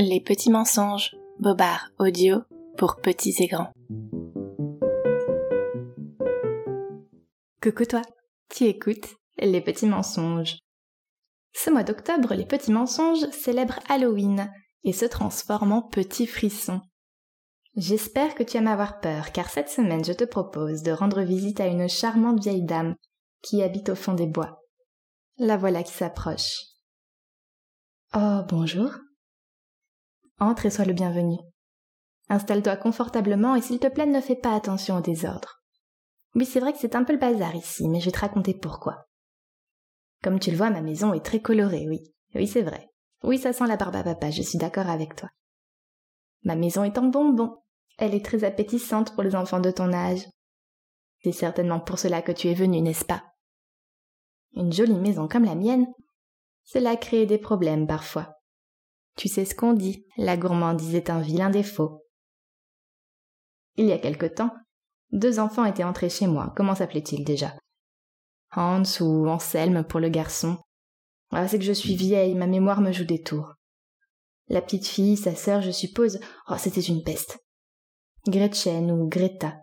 Les petits mensonges, Bobard audio pour petits et grands. Coucou toi, tu écoutes Les petits mensonges? Ce mois d'octobre, les petits mensonges célèbrent Halloween et se transforment en petits frissons. J'espère que tu aimes avoir peur car cette semaine je te propose de rendre visite à une charmante vieille dame qui habite au fond des bois. La voilà qui s'approche. Oh, bonjour. Entre et sois le bienvenu. Installe-toi confortablement et s'il te plaît ne fais pas attention au désordre. Oui, c'est vrai que c'est un peu le bazar ici, mais je vais te raconter pourquoi. Comme tu le vois, ma maison est très colorée, oui. Oui, c'est vrai. Oui, ça sent la barbe à papa, je suis d'accord avec toi. Ma maison est en bonbon. Elle est très appétissante pour les enfants de ton âge. C'est certainement pour cela que tu es venu, n'est-ce pas? Une jolie maison comme la mienne, cela crée des problèmes parfois. Tu sais ce qu'on dit, la gourmandise est un vilain défaut. Il y a quelque temps, deux enfants étaient entrés chez moi. Comment s'appelait-il déjà? Hans ou Anselme pour le garçon. Ah, c'est que je suis vieille, ma mémoire me joue des tours. La petite fille, sa sœur, je suppose, oh, c'était une peste. Gretchen ou Greta.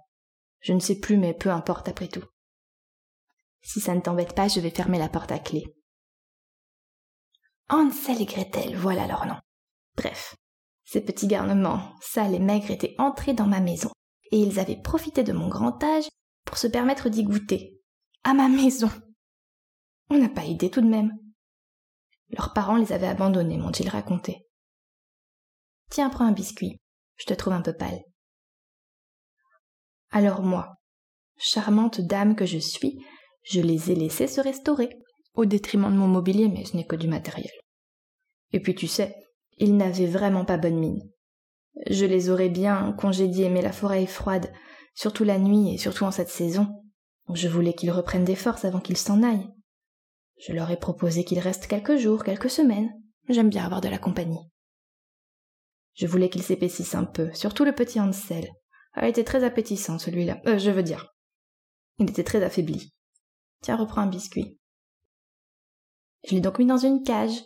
Je ne sais plus, mais peu importe après tout. Si ça ne t'embête pas, je vais fermer la porte à clé. Hansel et Gretel, voilà leur nom. Bref, ces petits garnements, sales et maigres, étaient entrés dans ma maison, et ils avaient profité de mon grand âge pour se permettre d'y goûter. À ma maison. On n'a pas idée tout de même. Leurs parents les avaient abandonnés, m'ont-ils raconté. Tiens, prends un biscuit. Je te trouve un peu pâle. Alors moi, charmante dame que je suis, je les ai laissés se restaurer, au détriment de mon mobilier, mais ce n'est que du matériel. Et puis tu sais, ils n'avaient vraiment pas bonne mine. Je les aurais bien congédiés, mais la forêt est froide, surtout la nuit et surtout en cette saison. Je voulais qu'ils reprennent des forces avant qu'ils s'en aillent. Je leur ai proposé qu'ils restent quelques jours, quelques semaines. J'aime bien avoir de la compagnie. Je voulais qu'ils s'épaississent un peu, surtout le petit Hansel. A été très appétissant celui-là. Euh, je veux dire. Il était très affaibli. Tiens, reprends un biscuit. Je l'ai donc mis dans une cage,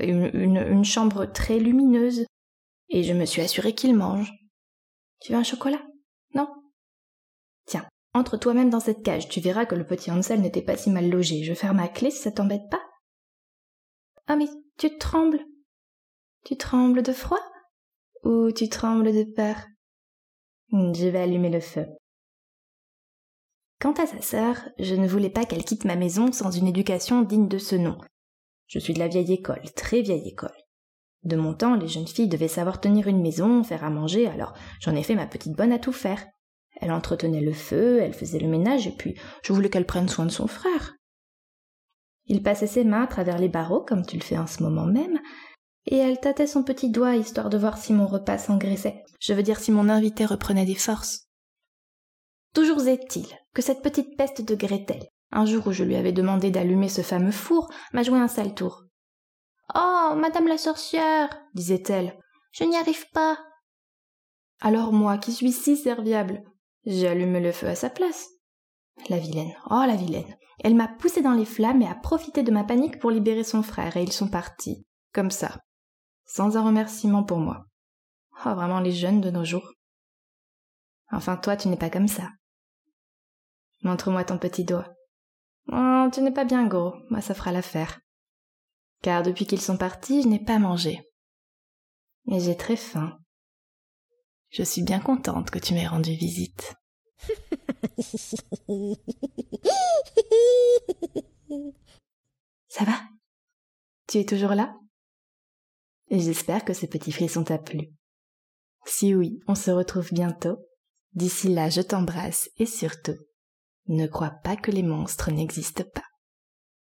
une, chambre très lumineuse, et je me suis assurée qu'il mange. Tu veux un chocolat? Non? Tiens, entre toi-même dans cette cage, tu verras que le petit Hansel n'était pas si mal logé. Je ferme ma clé si ça t'embête pas? Ah mais tu trembles. Tu trembles de froid? Ou tu trembles de peur? Je vais allumer le feu. Quant à sa sœur, je ne voulais pas qu'elle quitte ma maison sans une éducation digne de ce nom. Je suis de la vieille école, très vieille école. De mon temps, les jeunes filles devaient savoir tenir une maison, faire à manger, alors j'en ai fait ma petite bonne à tout faire. Elle entretenait le feu, elle faisait le ménage, et puis je voulais qu'elle prenne soin de son frère. Il passait ses mains à travers les barreaux, comme tu le fais en ce moment même, et elle tâtait son petit doigt histoire de voir si mon repas s'engraissait. Je veux dire si mon invité reprenait des forces. Toujours est-il que cette petite peste de Gretel, un jour où je lui avais demandé d'allumer ce fameux four, m'a joué un sale tour. Oh, madame la sorcière, disait-elle, je n'y arrive pas. Alors moi, qui suis si serviable, j'ai allumé le feu à sa place. La vilaine, oh la vilaine. Elle m'a poussé dans les flammes et a profité de ma panique pour libérer son frère, et ils sont partis, comme ça, sans un remerciement pour moi. Oh, vraiment les jeunes de nos jours. Enfin, toi, tu n'es pas comme ça. Montre-moi ton petit doigt. Oh, tu n'es pas bien gros, moi ça fera l'affaire. Car depuis qu'ils sont partis, je n'ai pas mangé. Et j'ai très faim. Je suis bien contente que tu m'aies rendu visite. Ça va? Tu es toujours là? J'espère que ce petit frisson t'a plu. Si oui, on se retrouve bientôt. D'ici là, je t'embrasse et surtout, ne crois pas que les monstres n'existent pas.